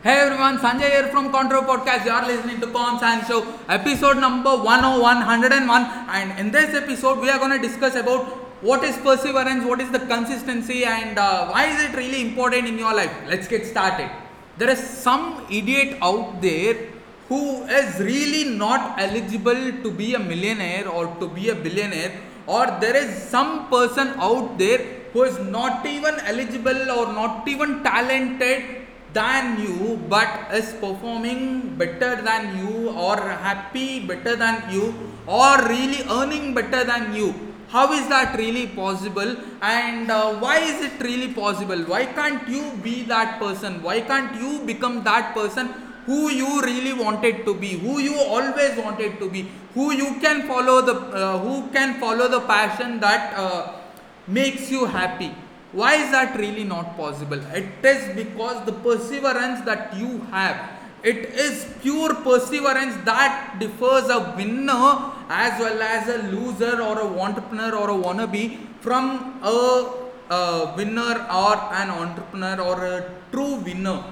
Hey everyone, Sanjay here from Control Podcast. You are listening to Com Science Show, episode number 101, 101. And in this episode, we are going to discuss about what is perseverance, what is the consistency, and uh, why is it really important in your life. Let's get started. There is some idiot out there who is really not eligible to be a millionaire or to be a billionaire, or there is some person out there who is not even eligible or not even talented than you but is performing better than you or happy better than you or really earning better than you? How is that really possible? And uh, why is it really possible? Why can't you be that person? Why can't you become that person who you really wanted to be who you always wanted to be who you can follow the uh, who can follow the passion that uh, makes you happy why is that really not possible? It is because the perseverance that you have it is pure perseverance that differs a winner as well as a loser or a entrepreneur or a wannabe from a, a winner or an entrepreneur or a true winner.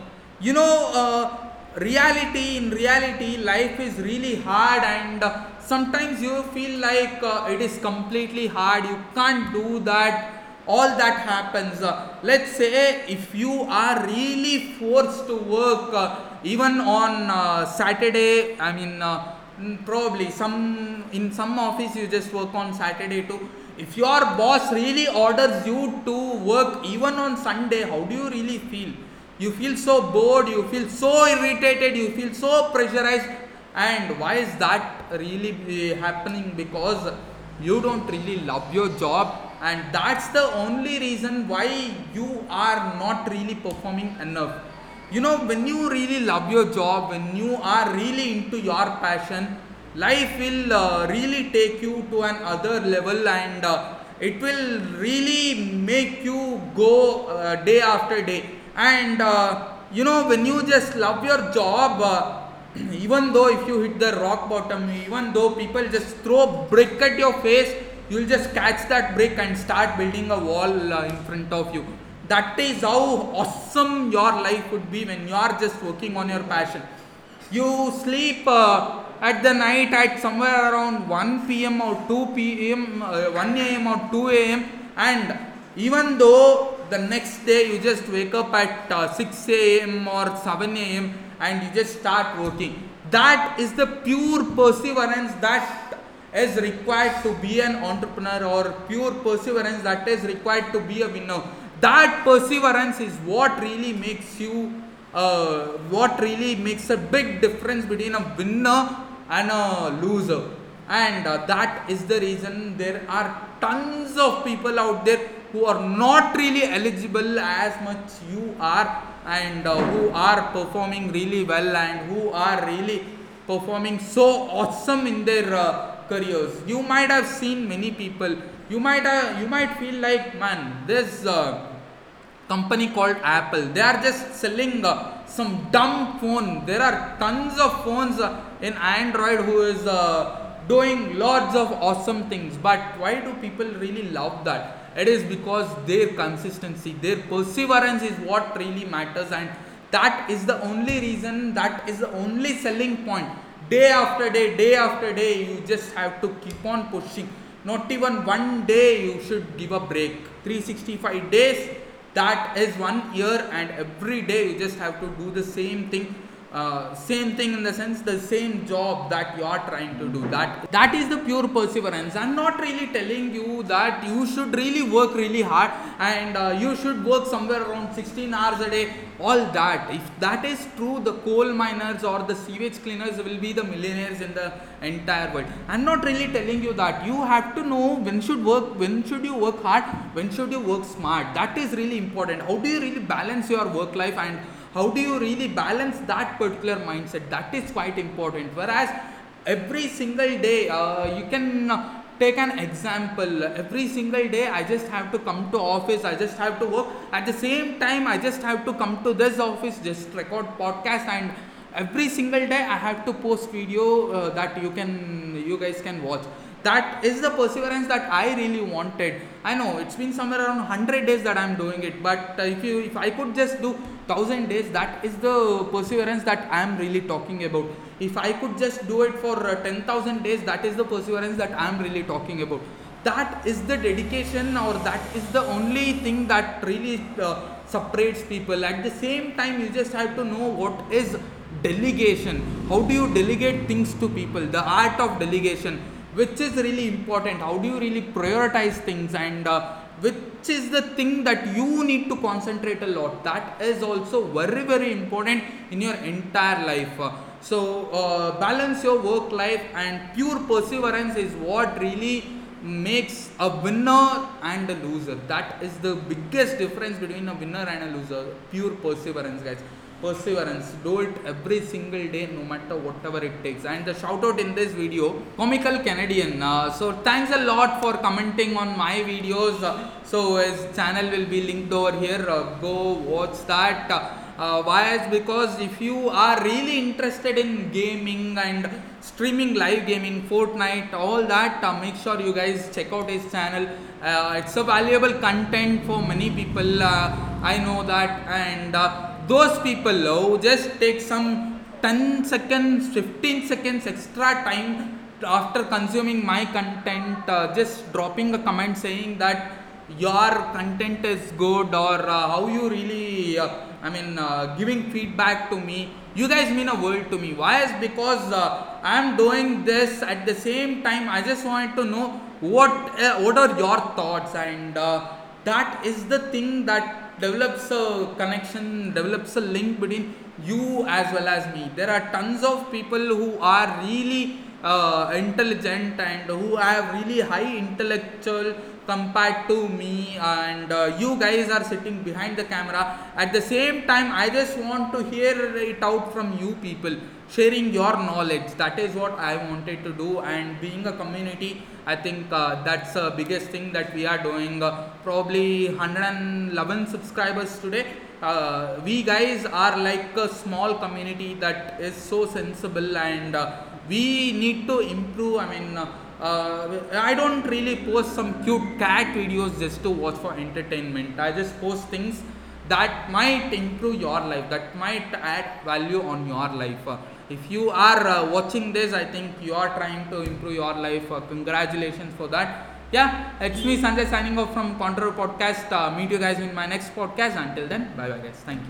You know uh, reality in reality life is really hard and uh, sometimes you feel like uh, it is completely hard. You can't do that all that happens uh, let's say if you are really forced to work uh, even on uh, saturday i mean uh, probably some in some office you just work on saturday too. If your boss really orders you to work even on sunday how do you really feel? You feel so bored you feel so irritated you feel so pressurized. And why is that really happening? Because you don't really love your job and that's the only reason why you are not really performing enough. You know when you really love your job when you are really into your passion life will uh, really take you to another level and uh, it will really make you go uh, day after day. And uh, you know when you just love your job uh, even though if you hit the rock bottom even though people just throw brick at your face you'll just catch that brick and start building a wall uh, in front of you. That is how awesome your life would be when you are just working on your passion. You sleep uh, at the night at somewhere around 1 pm or 2 pm uh, 1 am or 2 am and even though the next day you just wake up at uh, 6 am or 7 am and you just start working that is the pure perseverance that is required to be an entrepreneur or pure perseverance that is required to be a winner. That perseverance is what really makes you uh, what really makes a big difference between a winner and a loser. And uh, that is the reason there are tons of people out there who are not really eligible as much you are and uh, who are performing really well and who are really performing so awesome in their uh, careers you might have seen many people. You might uh, you might feel like man this uh, company called apple they are just selling uh, some dumb phone. There are tons of phones uh, in android who is uh, doing lots of awesome things. But why do people really love that? It is because their consistency their perseverance is what really matters. And that is the only reason that is the only selling point day after day day after day you just have to keep on pushing. Not even one day you should give a break. 365 days that is one year and every day you just have to do the same thing uh, same thing in the sense the same job that you are trying to do. That that is the pure perseverance. I'm not really telling you that you should really work really hard and uh, you should work somewhere around 16 hours a day all that. If that is true the coal miners or the sewage cleaners will be the millionaires in the entire world. I'm not really telling you that. You have to know when should work when should you work hard when should you work smart. That is really important. How do you really balance your work life and how do you really balance that particular mindset? That is quite important. Whereas every single day uh, you can uh, take an example. Every single day i just have to come to office. I just have to work. At the same time i just have to come to this office just record podcast and every single day i have to post video uh, that you can you guys can watch that is the perseverance that I really wanted. I know it's been somewhere around 100 days that I'm doing it, but uh, if you if I could just do 1000 days, that is the perseverance that I'm really talking about. If I could just do it for uh, 10,000 days, that is the perseverance that I'm really talking about. That is the dedication, or that is the only thing that really uh, separates people. At the same time, you just have to know what is delegation. How do you delegate things to people? The art of delegation which is really important. How do you really prioritize things? And uh, which is the thing that you need to concentrate a lot? That is also very very important in your entire life. Uh, so uh, balance your work life and pure perseverance is what really makes a winner and a loser. That is the biggest difference between a winner and a loser. Pure perseverance guys perseverance. Do it every single day no matter whatever it takes. And the shout out in this video comical canadian. Uh, so thanks a lot for commenting on my videos. Uh, so his channel will be linked over here. Uh, go watch that. Uh, why? Is because if you are really interested in gaming and streaming live gaming fortnite all that uh, make sure you guys check out his channel. Uh, it's a valuable content for many people. I know that. And those people who just take some 10 seconds 15 seconds extra time after consuming my content uh, just dropping a comment saying that your content is good or uh, how you really uh, i mean uh, giving feedback to me. You guys mean a world to me. Why? Is because uh, i am doing this at the same time. I just wanted to know what uh, what are your thoughts? And that is the thing that develops a connection develops a link between you as well as me. There are tons of people who are really uh, intelligent and who have really high intellectual compared to me and uh, you guys are sitting behind the camera. At the same time i just want to hear it out from you people sharing your knowledge. That is what i wanted to do. And being a community i think uh, that's the biggest thing that we are doing. Uh, probably 111 subscribers today. Uh, we guys are like a small community that is so sensible and uh, we need to improve. I mean uh, I don't really post some cute cat videos just to watch for entertainment. I just post things that might improve your life, that might add value on your life. Uh, if you are uh, watching this, I think you are trying to improve your life. Uh, congratulations for that. Yeah, it's me Sanjay signing off from Contour Podcast. Uh, meet you guys in my next podcast. Until then, bye bye, guys. Thank you.